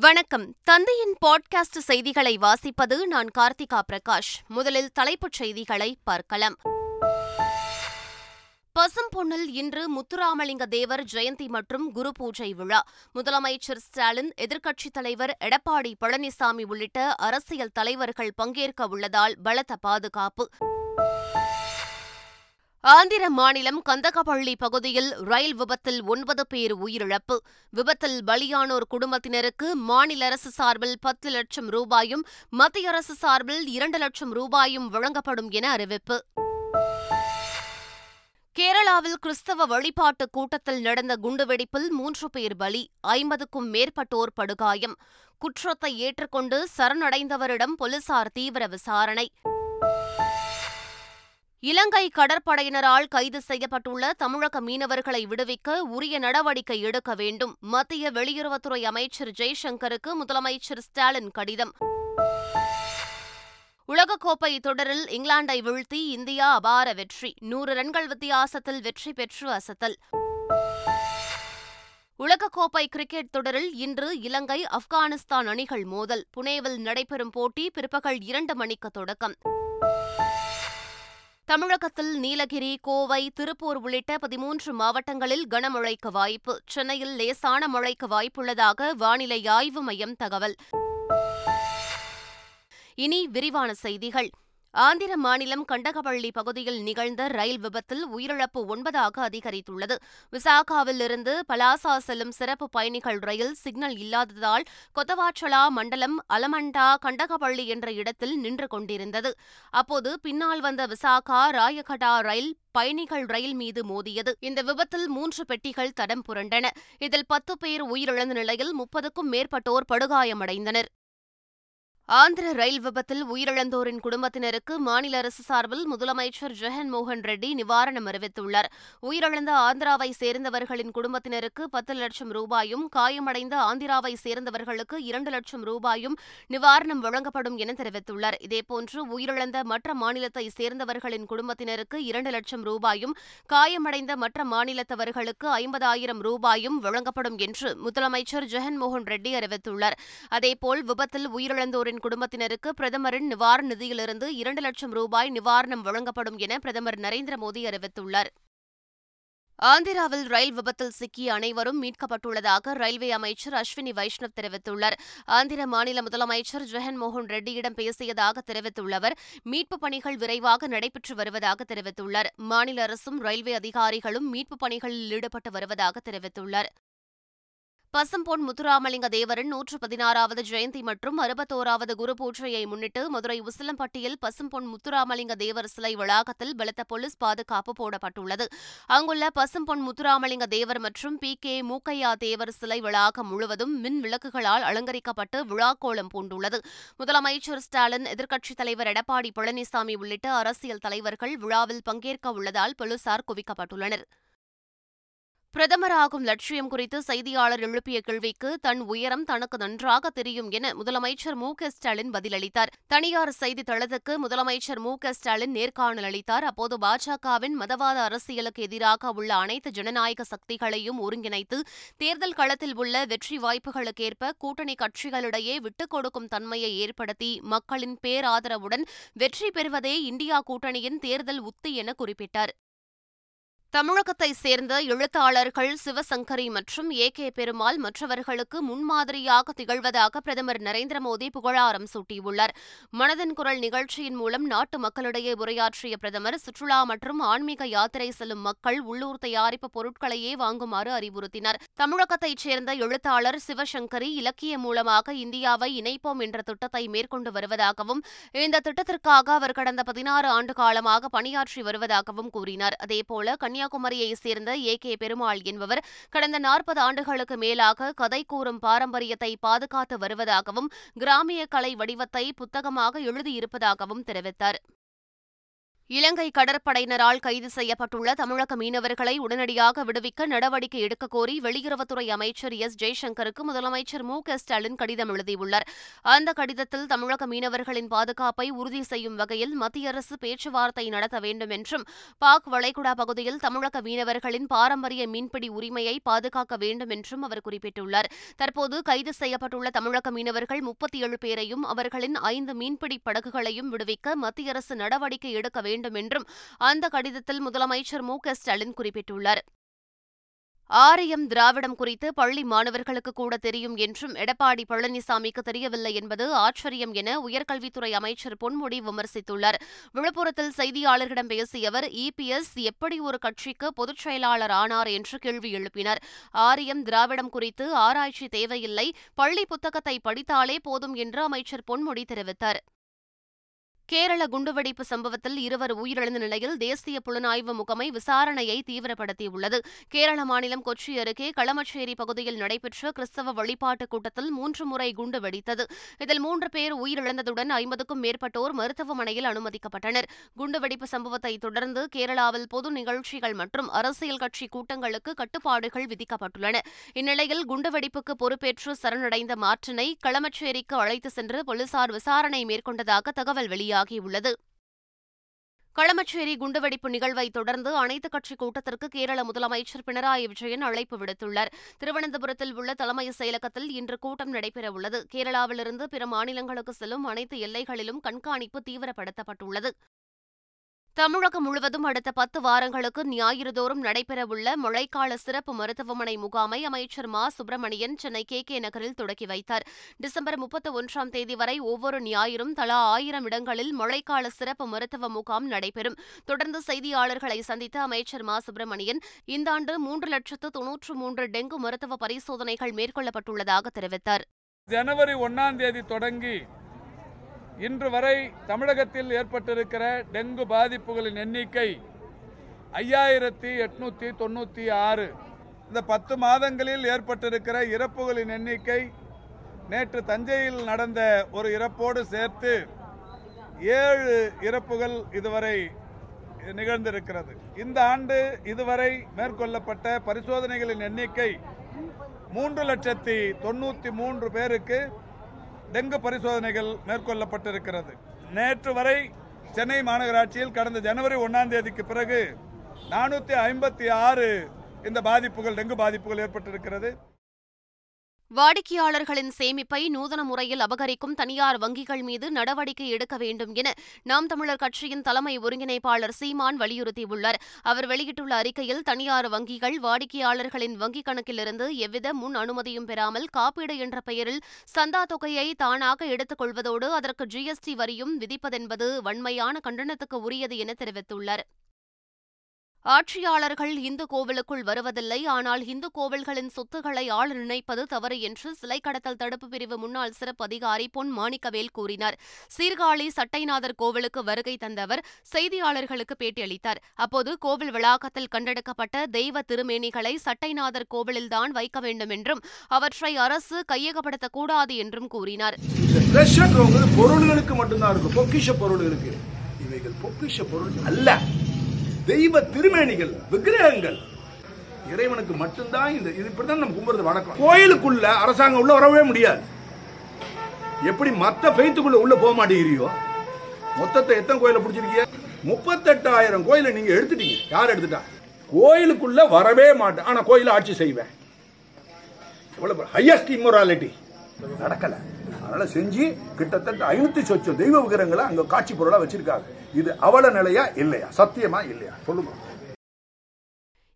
வணக்கம். தந்தையின் பாட்காஸ்ட் செய்திகளை வாசிப்பது நான் கார்த்திகா பிரகாஷ். முதலில் தலைப்புச் செய்திகளை பார்க்கலாம். பசும்பொன்னில் இன்று முத்துராமலிங்க தேவர் ஜெயந்தி மற்றும் குரு பூஜை விழா. முதலமைச்சர் ஸ்டாலின் எதிர்க்கட்சித் தலைவர் எடப்பாடி பழனிசாமி உள்ளிட்ட அரசியல் தலைவர்கள் பங்கேற்க உள்ளதால் பலத்த பாதுகாப்பு. ஆந்திர மாநிலம் கந்தகப்பள்ளி பகுதியில் ரயில் விபத்தில் ஒன்பது பேர் உயிரிழப்பு. விபத்தில் பலியானோர் குடும்பத்தினருக்கு மாநில அரசு சார்பில் பத்து லட்சம் ரூபாயும் மத்திய அரசு சார்பில் இரண்டு லட்சம் ரூபாயும் வழங்கப்படும் என அறிவிப்பு. கேரளாவில் கிறிஸ்தவ வழிபாட்டு கூட்டத்தில் நடந்த குண்டுவெடிப்பில் மூன்று பேர் பலி ஐம்பதுக்கும் மேற்பட்டோர் படுகாயம். குற்றத்தை ஏற்றுக்கொண்டு சரணடைந்தவரிடம் போலீசார் தீவிர விசாரணை. இலங்கை கடற்படையினரால் கைது செய்யப்பட்டுள்ள தமிழக மீனவர்களை விடுவிக்க உரிய நடவடிக்கை எடுக்க வேண்டும். மத்திய வெளியுறவுத்துறை அமைச்சர் ஜெய்சங்கருக்கு முதலமைச்சர் ஸ்டாலின் கடிதம். உலகக்கோப்பை தொடரில் இங்கிலாந்தை வீழ்த்தி இந்தியா அபார வெற்றி. நூறு ரன்கள் வித்தியாசத்தில் வெற்றி பெற்று அசத்தல். உலகக்கோப்பை கிரிக்கெட் தொடரில் இன்று இலங்கை ஆப்கானிஸ்தான் அணிகள் மோதல். புனேவில் நடைபெறும் போட்டி பிற்பகல் இரண்டு மணிக்கு தொடக்கம். தமிழகத்தில் நீலகிரி கோவை திருப்பூர் உள்ளிட்ட பதிமூன்று மாவட்டங்களில் கனமழைக்கு வாய்ப்பு. சென்னையில் லேசான மழைக்கு வாய்ப்புள்ளதாக வானிலை ஆய்வு மையம் தகவல். இனி விரிவான செய்திகள். ஆந்திர மாநிலம் கண்டகப்பள்ளி பகுதியில் நிகழ்ந்த ரயில் விபத்தில் உயிரிழப்பு ஒன்பதாக அதிகரித்துள்ளது. விசாகாவிலிருந்து பலாசா செல்லும் சிறப்பு பயணிகள் ரயில் சிக்னல் இல்லாததால் கொத்தவாச்சலா மண்டலம் அலமண்டா கண்டகப்பள்ளி என்ற இடத்தில் நின்று கொண்டிருந்தது. அப்போது பின்னால் வந்த விசாகா ராயகடா ரயில் பயணிகள் ரயில் மீது மோதியது. இந்த விபத்தில் மூன்று பெட்டிகள் தடம் புரண்டன. இதில் பத்து பேர் உயிரிழந்த நிலையில் முப்பதுக்கும் மேற்பட்டோர் படுகாயமடைந்தனர். ஆந்திர ரயில் விபத்தில் உயிரிழந்தோரின் குடும்பத்தினருக்கு மாநில அரசு சார்பில் முதலமைச்சர் ஜெகன்மோகன் ரெட்டி நிவாரணம் அறிவித்துள்ளார். உயிரிழந்த ஆந்திராவை சேர்ந்தவர்களின் குடும்பத்தினருக்கு பத்து லட்சம் ரூபாயும் காயமடைந்த ஆந்திராவை சேர்ந்தவர்களுக்கு இரண்டு லட்சம் ரூபாயும் நிவாரணம் வழங்கப்படும் என தெரிவித்துள்ளார். இதேபோன்று உயிரிழந்த மற்ற மாநிலத்தை சேர்ந்தவர்களின் குடும்பத்தினருக்கு இரண்டு லட்சம் ரூபாயும் காயமடைந்த மற்ற மாநிலத்தவர்களுக்கு ஐம்பதாயிரம் ரூபாயும் வழங்கப்படும் என்று முதலமைச்சர் ஜெகன்மோகன் ரெட்டி அறிவித்துள்ளார். அதேபோல் விபத்தில் உயிரிழந்தோரின் அவர்களின் குடும்பத்தினருக்கு பிரதமரின் நிவாரண நிதியிலிருந்து இரண்டு லட்சம் ரூபாய் நிவாரணம் வழங்கப்படும் என பிரதமர் நரேந்திர மோடி அறிவித்துள்ளார். ஆந்திராவில் ரயில் விபத்தில் சிக்கிய அனைவரும் மீட்கப்பட்டுள்ளதாக ரயில்வே அமைச்சர் அஸ்வினி வைஷ்ணவ் தெரிவித்துள்ளார். ஆந்திர மாநில முதலமைச்சர் ஜெகன்மோகன் ரெட்டியிடம் பேசியதாக தெரிவித்துள்ள அவர் மீட்புப் பணிகள் விரைவாக நடைபெற்று வருவதாக தெரிவித்துள்ளார். மாநில அரசும் ரயில்வே அதிகாரிகளும் மீட்புப் பணிகளில் ஈடுபட்டு வருவதாக தெரிவித்துள்ளார். பசும்பொன் முத்துராமலிங்க தேவரின் நூற்று பதினாறாவது ஜெயந்தி மற்றும் அறுபத்தோராவது குரு பூஜையை முன்னிட்டு மதுரை உசிலம்பட்டியில் பசும்பொன் முத்துராமலிங்க தேவர் சிலை வளாகத்தில் பலத்த போலீஸ் பாதுகாப்பு போடப்பட்டுள்ளது. அங்குள்ள பசும்பொன் முத்துராமலிங்க தேவர் மற்றும் பி. கே. மூக்கையா தேவர் சிலை வளாகம் முழுவதும் மின் விளக்குகளால் அலங்கரிக்கப்பட்டு விழாக்கோலம் பூண்டுள்ளது. முதலமைச்சர் ஸ்டாலின் எதிர்க்கட்சித் தலைவர் எடப்பாடி பழனிசாமி உள்ளிட்ட அரசியல் தலைவர்கள் விழாவில் பங்கேற்க உள்ளதால் போலீசார் குவிக்கப்பட்டுள்ளனர். பிரதமராகும் லட்சியம் குறித்து செய்தியாளர் எழுப்பிய கேள்விக்கு தன் உயரம் தனக்கு நன்றாக தெரியும் என முதலமைச்சர் மு க ஸ்டாலின் பதிலளித்தார். தனியார் செய்தி தளத்துக்கு முதலமைச்சர் மு க ஸ்டாலின் நேர்காணல் அளித்தார். அப்போது பாஜகவின் மதவாத அரசியலுக்கு எதிராக உள்ள அனைத்து ஜனநாயக சக்திகளையும் ஒருங்கிணைத்து தேர்தல் களத்தில் உள்ள வெற்றி வாய்ப்புகளுக்கேற்ப கூட்டணி கட்சிகளிடையே விட்டுக் கொடுக்கும் தன்மையை ஏற்படுத்தி மக்களின் பேராதரவுடன் வெற்றி பெறுவதே இந்தியா கூட்டணியின் தேர்தல் உத்தி என குறிப்பிட்டார். தமிழகத்தை சேர்ந்த எழுத்தாளர்கள் சிவசங்கரி மற்றும் ஏ. கே. பெருமாள் மற்றவர்களுக்கு முன்மாதிரியாக திகழ்வதாக பிரதமர் நரேந்திர மோடி புகழாரம் சூட்டியுள்ளார். மனதின் குரல் நிகழ்ச்சியின் மூலம் நாட்டு மக்களிடையே உரையாற்றிய பிரதமர் சுற்றுலா மற்றும் ஆன்மீக யாத்திரை செல்லும் மக்கள் உள்ளூர் தயாரிப்பு பொருட்களையே வாங்குமாறு அறிவுறுத்தினார். தமிழகத்தைச் சேர்ந்த எழுத்தாளர் சிவசங்கரி இலக்கியம் மூலமாக இந்தியாவை இணைப்போம் என்ற திட்டத்தை மேற்கொண்டு வருவதாகவும் இந்த திட்டத்திற்காக அவர் கடந்த பதினாறு ஆண்டு காலமாக பணியாற்றி வருவதாகவும் கூறினார். அதேபோல கன்னியா கன்னியாகுமரியைச் சேர்ந்த ஏ. கே. பெருமாள் என்பவர் கடந்த நாற்பது ஆண்டுகளுக்கு மேலாக கதை கூறும் பாரம்பரியத்தை பாதுகாத்து வருவதாகவும் கிராமிய கலை வடிவத்தை புத்தகமாக எழுதியிருப்பதாகவும் தெரிவித்தார். இலங்கை கடற்படையினரால் கைது செய்யப்பட்டுள்ள தமிழக மீனவர்களை உடனடியாக விடுவிக்க நடவடிக்கை எடுக்கக் கோரி வெளியுறவுத்துறை அமைச்சர் எஸ். ஜெய்சங்கருக்கு முதலமைச்சர் மு. க. ஸ்டாலின் கடிதம் எழுதியுள்ளார். அந்த கடிதத்தில் தமிழக மீனவர்களின் பாதுகாப்பை உறுதி செய்யும் வகையில் மத்திய அரசு பேச்சுவார்த்தை நடத்த வேண்டும் என்றும் பாக் வளைகுடா பகுதியில் தமிழக மீனவர்களின் பாரம்பரிய மீன்பிடி உரிமையை பாதுகாக்க வேண்டும் என்றும் அவர் குறிப்பிட்டுள்ளார். தற்போது கைது செய்யப்பட்டுள்ள தமிழக மீனவர்கள் முப்பத்தி ஏழு பேரையும் அவர்களின் ஐந்து மீன்பிடி படகுகளையும் விடுவிக்க மத்திய அரசு நடவடிக்கை எடுக்க வேண்டும் வேண்டும் என்றும் அந்த கடிதத்தில் முதலமைச்சர் மு ஸ்டாலின் குறிப்பிட்டுள்ளார். ஆரியம் திராவிடம் குறித்து பள்ளி மாணவர்களுக்கு கூட தெரியும் என்றும் எடப்பாடி பழனிசாமிக்கு தெரியவில்லை என்பது ஆச்சரியம் என உயர்கல்வித்துறை அமைச்சர் பொன்முடி விமர்சித்துள்ளார். விழுப்புரத்தில் செய்தியாளர்களிடம் பேசிய அவர் இபிஎஸ் எப்படி ஒரு கட்சிக்கு பொதுச் செயலாளர் ஆனார் என்று கேள்வி எழுப்பினார். ஆரியம் திராவிடம் குறித்து ஆராய்ச்சி தேவையில்லை பள்ளி புத்தகத்தை படித்தாலே போதும் என்று அமைச்சர் பொன்முடி தெரிவித்தார். கேரள குண்டுவெடிப்பு சம்பவத்தில் இருவர் உயிரிழந்த நிலையில் தேசிய புலனாய்வு முகமை விசாரணையை தீவிரப்படுத்தியுள்ளது. கேரள மாநிலம் கொச்சி அருகே களமச்சேரி பகுதியில் நடைபெற்ற கிறிஸ்தவ வழிபாட்டுக் கூட்டத்தில் மூன்று முறை குண்டு வெடித்தது. இதில் மூன்று பேர் உயிரிழந்ததுடன் ஐம்பதுக்கும் மேற்பட்டோர் மருத்துவமனையில் அனுமதிக்கப்பட்டனர். குண்டுவெடிப்பு சம்பவத்தை தொடர்ந்து கேரளாவில் பொது நிகழ்ச்சிகள் மற்றும் அரசியல் கட்சி கூட்டங்களுக்கு கட்டுப்பாடுகள் விதிக்கப்பட்டுள்ளன. இந்நிலையில் குண்டுவெடிப்புக்கு பொறுப்பேற்று சரணடைந்த மார்ட்டினை களமச்சேரிக்கு அழைத்து சென்று போலீசார் விசாரணை மேற்கொண்டதாக தகவல் வெளியாகும் வெளியாகியுள்ளது. களமச்சேரி குண்டுவெடிப்பு நிகழ்வை தொடர்ந்து அனைத்துக் கட்சி கூட்டத்திற்கு கேரள முதலமைச்சர் பினராயி விஜயன் அழைப்பு விடுத்துள்ளார். திருவனந்தபுரத்தில் உள்ள தலைமை செயலகத்தில் இன்று கூட்டம் நடைபெறவுள்ளது. கேரளாவிலிருந்து பிற மாநிலங்களுக்கு செல்லும் அனைத்து எல்லைகளிலும் கண்காணிப்பு தீவிரப்படுத்தப்பட்டுள்ளது. தமிழகம் முழுவதும் அடுத்த பத்து வாரங்களுக்கு ஞாயிறுதோறும் நடைபெறவுள்ள மழைக்கால சிறப்பு மருத்துவமனை முகாமை அமைச்சர் மா. சுப்பிரமணியன் சென்னை கே. கே. நகரில் தொடக்கி வைத்தார். டிசம்பர் முப்பத்தி ஒன்றாம் தேதி வரை ஒவ்வொரு ஞாயிறும் தலா ஆயிரம் இடங்களில் மழைக்கால சிறப்பு மருத்துவ முகாம் நடைபெறும். தொடர்ந்து செய்தியாளர்களை சந்தித்த அமைச்சர் மா. சுப்பிரமணியன் இந்த ஆண்டு மூன்று லட்சத்து தொன்னூற்று மூன்று டெங்கு மருத்துவ பரிசோதனைகள் மேற்கொள்ளப்பட்டுள்ளதாக தெரிவித்தார். ஜனவரி ஒன்னாம் தேதி தொடங்கி இன்று வரை தமிழகத்தில் ஏற்பட்டிருக்கிற டெங்கு பாதிப்புகளின் எண்ணிக்கை ஐயாயிரத்தி எட்நூத்தி தொண்ணூற்றி ஆறு. இந்த பத்து மாதங்களில் ஏற்பட்டிருக்கிற இறப்புகளின் எண்ணிக்கை நேற்று தஞ்சையில் நடந்த ஒரு இறப்போடு சேர்த்து ஏழு இறப்புகள் இதுவரை நிகழ்ந்திருக்கிறது. இந்த ஆண்டு இதுவரை மேற்கொள்ளப்பட்ட பரிசோதனைகளின் எண்ணிக்கை மூன்று லட்சத்தி தொண்ணூற்றி மூன்று பேருக்கு டெங்கு பரிசோதனைகள் மேற்கொள்ளப்பட்டிருக்கிறது. நேற்று வரை சென்னை மாநகராட்சியில் கடந்த ஜனவரி ஒன்றாம் தேதிக்கு பிறகு நானூற்றி ஐம்பத்தி ஆறு இந்த பாதிப்புகள் டெங்கு பாதிப்புகள் ஏற்பட்டிருக்கிறது. வாடிக்கையாளர்களின் சேமிப்பை நூதன முறையில் அபகரிக்கும் தனியார் வங்கிகள் மீது நடவடிக்கை எடுக்க வேண்டும் என நாம் தமிழர் கட்சியின் தலைமை ஒருங்கிணைப்பாளர் சீமான் வலியுறுத்தியுள்ளார். அவர் வெளியிட்டுள்ள அறிக்கையில் தனியார் வங்கிகள் வாடிக்கையாளர்களின் வங்கிக் கணக்கிலிருந்து எவ்வித முன் அனுமதியும் பெறாமல் காப்பீடு என்ற பெயரில் சந்தா தொகையை தானாக எடுத்துக் கொள்வதோடு அதற்கு ஜிஎஸ்டி வரியும் விதிப்பதென்பது வன்மையான கண்டனத்துக்கு உரியது என தெரிவித்துள்ளார். ஆட்சியாளர்கள் இந்து கோவிலுக்குள் வருவதில்லை. ஆனால் இந்து கோவில்களின் சொத்துக்களை ஆள் நினைப்பது தவறு என்று சிலை கடத்தல் தடுப்பு பிரிவு முன்னாள் சிறப்பு அதிகாரி பொன் மாணிக்கவேல் கூறினார். சீர்காழி சட்டைநாதர் கோவிலுக்கு வருகை தந்தவர் செய்தியாளர்களுக்கு பேட்டியளித்தார். அப்போது கோவில் வளாகத்தில் கண்டெடுக்கப்பட்ட தெய்வ திருமேனிகளை சட்டைநாதர் கோவிலில்தான் வைக்க வேண்டும் என்றும் அவற்றை அரசு கையகப்படுத்தக்கூடாது என்றும் கூறினார். பொருள்களுக்கு மட்டும்தான் இருக்கும். பொக்கிஷ பொருள்களுக்கு. இவைகள் பொக்கிஷ பொருள் அல்ல. தெய்வ திருமேனிகள் விக்கிரகங்கள். இறைவனுக்கு மட்டும்தான் இந்த இது இப்படிதான் நம்ம கும்புறது வழக்கம். கோயிலுக்குள்ள அரசாங்கம் உள்ள வரவே முடியாது. எப்படி மத்த ஃபெய்த்துக்குள்ள உள்ள போக மாட்டேங்கிறியோ? மொத்தத்தை எத்தனை கோயில பிடிச்சிருக்கீங்க முப்பத்தெட்டாயிரம் கோயிலை நீங்க எடுத்துட்டீங்க. யார் எடுத்துட்டா? கோயிலுக்குள்ள வரவே மாட்டேன். ஆனா கோயில ஆட்சி செய்வேன். எவ்வளவு ஹையஸ்ட் இம்மொராலிட்டி நடக்கல. அதனால செஞ்சு கிட்டத்தட்ட ஐநூத்தி சொச்சம் தெய்வ விக்கிரங்களை அங்க காட்சி பொருளா வச்சிருக்காங்க. இது அவல நிலையா இல்லையா? சத்தியமா இல்லையா? சொல்லுங்க.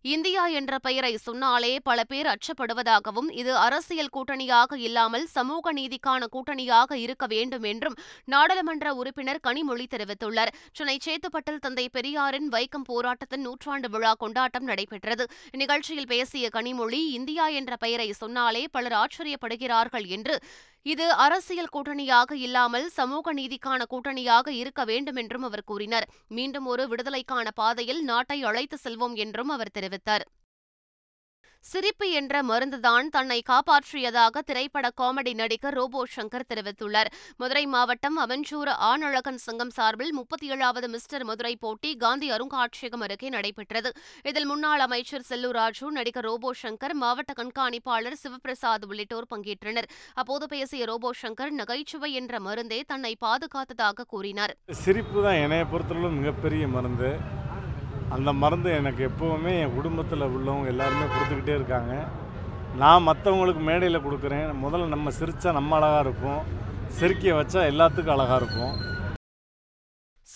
இந்தியா என்ற பெயரை சொன்னாலே பல பேர் அச்சப்படுவதாகவும் இது அரசியல் கூட்டணியாக இல்லாமல் சமூக நீதிக்கான கூட்டணியாக இருக்க வேண்டும் என்றும் நாடாளுமன்ற உறுப்பினர் கனிமொழி தெரிவித்துள்ளார். சென்னை சேத்துப்பட்டில் தந்தை பெரியாரின் வைக்கம் போராட்டத்தின் நூற்றாண்டு விழா கொண்டாட்டம் நடைபெற்றது. இந்நிகழ்ச்சியில் பேசிய கனிமொழி இந்தியா என்ற பெயரை சொன்னாலே பலர் ஆச்சரியப்படுகிறார்கள் என்று இது அரசியல் கூட்டணியாக இல்லாமல் சமூக நீதிக்கான கூட்டணியாக இருக்க வேண்டும் என்றும் அவர் கூறினார். மீண்டும் ஒரு விடுதலைக்கான பாதையில் நாட்டை அழைத்து செல்வோம் என்றும் அவர் தெரிவித்தார். சிரிப்பு என்ற மருந்துதான் தன்னை காப்பாற்றியதாக திரைப்பட காமெடி நடிகர் ரோபோ சங்கர் தெரிவித்துள்ளார். மதுரை மாவட்டம் அவஞ்சூர் ஆணழகன் சங்கம் சார்பில் முப்பத்தி ஏழாவது மிஸ்டர் மதுரை போட்டி காந்தி அருங்காட்சியகம் அருகே நடைபெற்றது. இதில் முன்னாள் அமைச்சர் செல்லூர் ராஜு நடிகர் ரோபோ சங்கர் மாவட்ட கண்காணிப்பாளர் சிவபிரசாத் உள்ளிட்டோர் பங்கேற்றனர். அப்போது பேசிய ரோபோ சங்கர் நகைச்சுவை என்ற மருந்தே தன்னை பாதுகாத்ததாக கூறினார். சிரிப்பு தான் என்னைய பொறுத்தளவு மிகப்பெரிய மருந்து. அந்த மருந்து எனக்கு எப்போவுமே என் குடும்பத்தில் உள்ளவங்க எல்லாருமே கொடுத்துக்கிட்டே இருக்காங்க. நான் மற்றவங்களுக்கு மேடையில் கொடுக்குறேன். முதல்ல நம்ம சிரித்தா நம்ம அழகாக இருப்போம் சிரிக்க வச்சா எல்லாத்துக்கும் அழகாக இருக்கும்.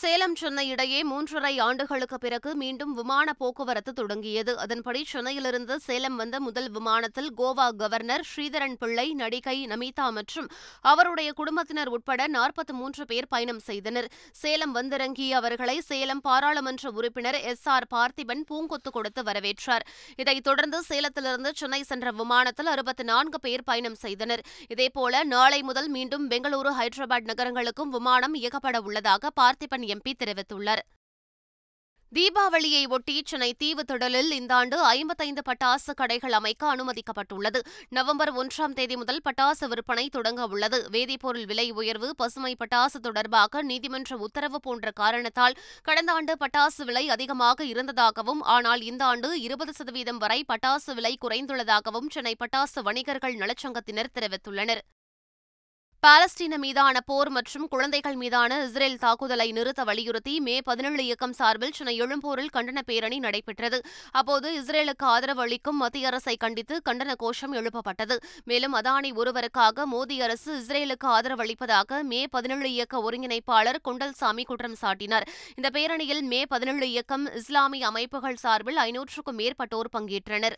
சேலம் சென்னை இடையே மூன்றரை ஆண்டுகளுக்கு பிறகு மீண்டும் விமான போக்குவரத்து தொடங்கியது. அதன்படி சென்னையிலிருந்து சேலம் வந்த முதல் விமானத்தில் கோவா கவர்னர் ஸ்ரீதரன் பிள்ளை நடிகை நமிதா மற்றும் அவருடைய குடும்பத்தினர் உட்பட நாற்பத்தி மூன்று பேர் பயணம் செய்தனர். சேலம் வந்திறங்கிய அவர்களை சேலம் பாராளுமன்ற உறுப்பினர் எஸ். ஆர். பார்த்திபன் பூங்கொத்து கொடுத்து வரவேற்றார். இதைத் தொடர்ந்து சேலத்திலிருந்து சென்னை சென்ற விமானத்தில் அறுபத்தி நான்கு பேர் பயணம் செய்தனர். இதேபோல நாளை முதல் மீண்டும் பெங்களூரு ஹைதராபாத் நகரங்களுக்கும் விமானம் இயக்கப்பட உள்ளதாக பார்த்திபன் எம்பி தெரிவித்துள்ளார். தீபாவளியை ஒட்டி சென்னை தீவு திடலில் இந்த ஆண்டு ஐம்பத்தைந்து பட்டாசு கடைகள் அமைக்க அனுமதிக்கப்பட்டுள்ளது. நவம்பர் ஒன்றாம் தேதி முதல் பட்டாசு விற்பனை தொடங்க உள்ளது. வேதிப்பொருள் விலை உயர்வு பசுமை பட்டாசு தொடர்பாக நீதிமன்ற உத்தரவு போன்ற காரணத்தால் கடந்த ஆண்டு பட்டாசு விலை அதிகமாக இருந்ததாகவும் ஆனால் இந்த ஆண்டு இருபது சதவீதம் வரை பட்டாசு விலை குறைந்துள்ளதாகவும் சென்னை பட்டாசு வணிகர்கள் நலச்சங்கத்தினர் தெரிவித்துள்ளனர். பாலஸ்தீன மீதான போர் மற்றும் குழந்தைகள் மீதான இஸ்ரேல் தாக்குதலை நிறுத்த வலியுறுத்தி மே பதினேழு இயக்கம் சார்பில் சென்னை எழும்பூரில் கண்டன பேரணி நடைபெற்றது. அப்போது இஸ்ரேலுக்கு ஆதரவு அளிக்கும் மத்திய அரசை கண்டித்து கண்டன கோஷம் எழுப்பப்பட்டது. மேலும் அதானி ஒருவருக்காக மோடி அரசு இஸ்ரேலுக்கு ஆதரவு அளிப்பதாக மே பதினேழு இயக்க ஒருங்கிணைப்பாளர் குண்டல்சாமி குற்றம் சாட்டினார். இந்த பேரணியில் மே பதினேழு இயக்கம் இஸ்லாமிய அமைப்புகள் சார்பில் ஐநூற்றுக்கும் மேற்பட்டோர் பங்கேற்றனர்.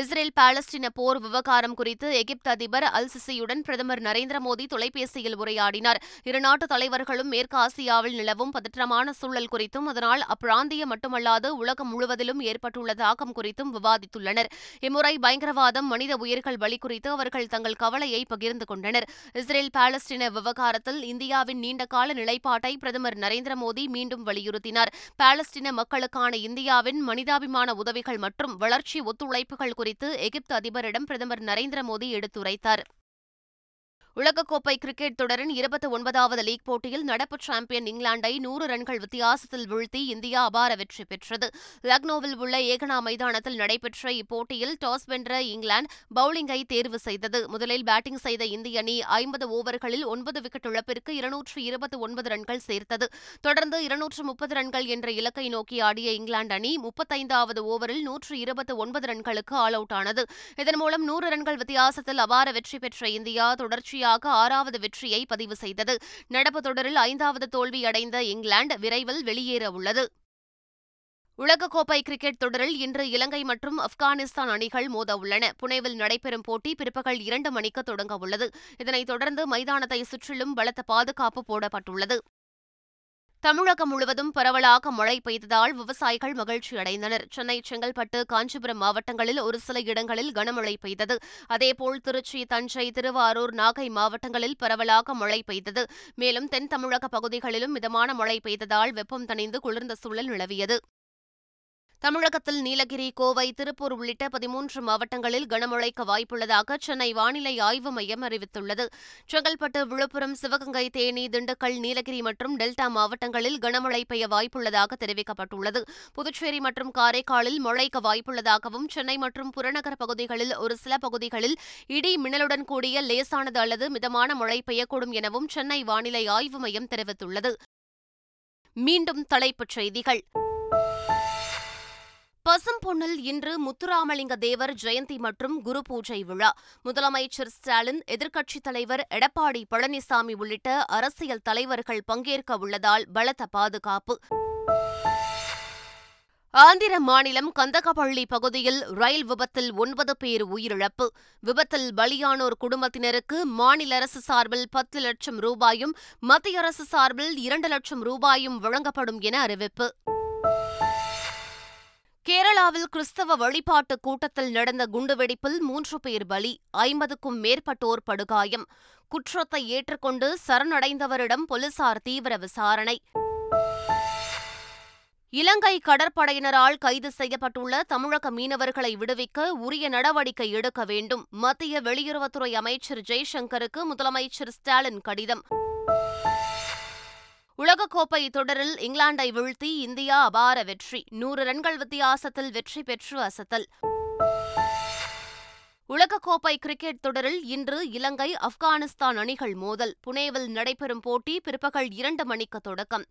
இஸ்ரேல் பாலஸ்தீன போர் விவகாரம் குறித்து எகிப்து அதிபர் அல் சிசியுடன் பிரதமர் நரேந்திர மோடி தொலைபேசியில் உரையாடினார். இருநாட்டு தலைவர்களும் மேற்கு ஆசியாவில் நிலவும் பதற்றமான சூழல் குறித்தும் அதனால் அப்பிராந்திய மட்டுமல்லாது உலகம் முழுவதிலும் ஏற்பட்டுள்ள தாக்கம் குறித்தும் விவாதித்துள்ளனர். இம்முறை பயங்கரவாதம் மனித உயிர்கள் பலி குறித்து அவர்கள் தங்கள் கவலையை பகிர்ந்து கொண்டனர். இஸ்ரேல் பாலஸ்தீன விவகாரத்தில் இந்தியாவின் நீண்டகால நிலைப்பாட்டை பிரதமர் நரேந்திர மோடி மீண்டும் வலியுறுத்தினார். பாலஸ்தீன மக்களுக்கான இந்தியாவின் மனிதாபிமான உதவிகள் மற்றும் வளர்ச்சி ஒத்துழைப்புகள் குறித்து எகிப்து அதிபரிடம் பிரதமர் நரேந்திர மோடி எடுத்துரைத்தார். உலகக்கோப்பை கிரிக்கெட் தொடரின் இருபத்தி ஒன்பதாவது லீக் போட்டியில் நடப்பு சாம்பியன் இங்கிலாந்தை நூறு ரன்கள் வித்தியாசத்தில் வீழ்த்தி இந்தியா அபார வெற்றி பெற்றது. லக்னோவில் உள்ள ஏகனா மைதானத்தில் நடைபெற்ற இப்போட்டியில் டாஸ் வென்ற இங்கிலாந்து பவுலிங்கை தேர்வு செய்தது. முதலில் பேட்டிங் செய்த இந்திய அணி ஐம்பது ஓவர்களில் ஒன்பது விக்கெட் இழப்பிற்கு இருநூற்று இருபத்தி ஒன்பது ரன்கள் சேர்த்தது. தொடர்ந்து இருநூற்று முப்பது ரன்கள் என்ற இலக்கை நோக்கி ஆடிய இங்கிலாந்து அணி முப்பத்தைந்தாவது ஓவரில் நூற்று இருபத்தி ஒன்பது ரன்களுக்கு ஆல் அவுட் ஆனது. இதன் மூலம் நூறு ரன்கள் வித்தியாசத்தில் அபார வெற்றி பெற்ற இந்தியா தொடர்ச்சியாக ஆறாவது வெற்றியை பதிவு செய்தது. நடப்பு தொடரில் ஐந்தாவது தோல்வியடைந்த இங்கிலாந்து விரைவில் வெளியேற உள்ளது. உலகக்கோப்பை கிரிக்கெட் தொடரில் இன்று இலங்கை மற்றும் ஆப்கானிஸ்தான் அணிகள் மோத உள்ளன புனேவில் நடைபெறும் போட்டி பிற்பகல் இரண்டு மணிக்கு தொடங்க உள்ளது. இதனைத் தொடர்ந்து மைதானத்தை சுற்றிலும் பலத்த பாதுகாப்பு போடப்பட்டுள்ளது. தமிழகம் முழுவதும் பரவலாக மழை பெய்ததால் விவசாயிகள் மகிழ்ச்சி அடைந்தனர். சென்னை செங்கல்பட்டு காஞ்சிபுரம் மாவட்டங்களில் ஒரு சில இடங்களில் கனமழை பெய்தது. அதேபோல் திருச்சி தஞ்சை திருவாரூர் நாகை மாவட்டங்களில் பரவலாக மழை பெய்தது. மேலும் தென் தமிழக பகுதிகளிலும் மிதமான மழை பெய்ததால் வெப்பம் தணிந்து குளிர்ந்த சூழல் நிலவியது. தமிழகத்தில் நீலகிரி கோவை திருப்பூர் உள்ளிட்ட பதிமூன்று மாவட்டங்களில் கனமழைக்கு வாய்ப்புள்ளதாக சென்னை வானிலை ஆய்வு மையம் அறிவித்துள்ளது. செங்கல்பட்டு விழுப்புரம் சிவகங்கை தேனி திண்டுக்கல் நீலகிரி மற்றும் டெல்டா மாவட்டங்களில் கனமழை பெய்ய வாய்ப்புள்ளதாக தெரிவிக்கப்பட்டுள்ளது. புதுச்சேரி மற்றும் காரைக்காலில் மழைக்கு வாய்ப்புள்ளதாகவும் சென்னை மற்றும் புறநகர் பகுதிகளில் ஒரு சில பகுதிகளில் இடி மின்னலுடன் கூடிய லேசானது அல்லது மிதமான மழை பெய்யக்கூடும் எனவும் சென்னை வானிலை ஆய்வு மையம் தெரிவித்துள்ளது. மீண்டும் தலைப்புச் செய்திகள். பசும்பொன்னில் இன்று முத்துராமலிங்க தேவர் ஜெயந்தி மற்றும் குரு பூஜை விழா. முதலமைச்சர் ஸ்டாலின் எதிர்க்கட்சித் தலைவர் எடப்பாடி பழனிசாமி உள்ளிட்ட அரசியல் தலைவர்கள் பங்கேற்க உள்ளதால் பலத்த பாதுகாப்பு. ஆந்திர மாநிலம் கந்தகப்பள்ளி பகுதியில் ரயில் விபத்தில் ஒன்பது பேர் உயிரிழப்பு. விபத்தில் பலியானோர் குடும்பத்தினருக்கு மாநில அரசு சார்பில் பத்து லட்சம் ரூபாயும் மத்திய அரசு சார்பில் இரண்டு லட்சம் ரூபாயும் வழங்கப்படும் என அறிவிப்பு. கேரளாவில் கிறிஸ்தவ வழிபாட்டு கூட்டத்தில் நடந்த குண்டுவெடிப்பில் மூன்று பேர் பலி ஐம்பதுக்கும் மேற்பட்டோர் படுகாயம். குற்றத்தை ஏற்றுக்கொண்டு சரணடைந்தவரிடம் போலீசார் தீவிர விசாரணை. இலங்கை கடற்படையினரால் கைது செய்யப்பட்டுள்ள தமிழக மீனவர்களை விடுவிக்க உரிய நடவடிக்கை எடுக்க வேண்டும். மத்திய வெளியுறவுத்துறை அமைச்சர் ஜெய்சங்கருக்கு முதலமைச்சர் ஸ்டாலின் கடிதம். உலகக்கோப்பை தொடரில் இங்கிலாந்தை வீழ்த்தி இந்தியா அபார வெற்றி. நூறு ரன்கள் வித்தியாசத்தில் வெற்றி பெற்று அசத்தல். உலகக்கோப்பை கிரிக்கெட் தொடரில் இன்று இலங்கை ஆப்கானிஸ்தான் அணிகள் மோதல். புனேவில் நடைபெறும் போட்டி பிற்பகல் இரண்டு மணிக்கு தொடக்கம்.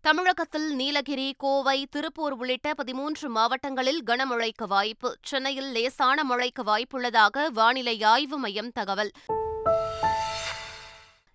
தமிழகத்தில் நீலகிரி கோவை திருப்பூர் உள்ளிட்ட பதிமூன்று மாவட்டங்களில் கனமழைக்கு வாய்ப்பு. சென்னையில் லேசான மழைக்கு வாய்ப்புள்ளதாக வானிலை ஆய்வு மையம் தகவல்.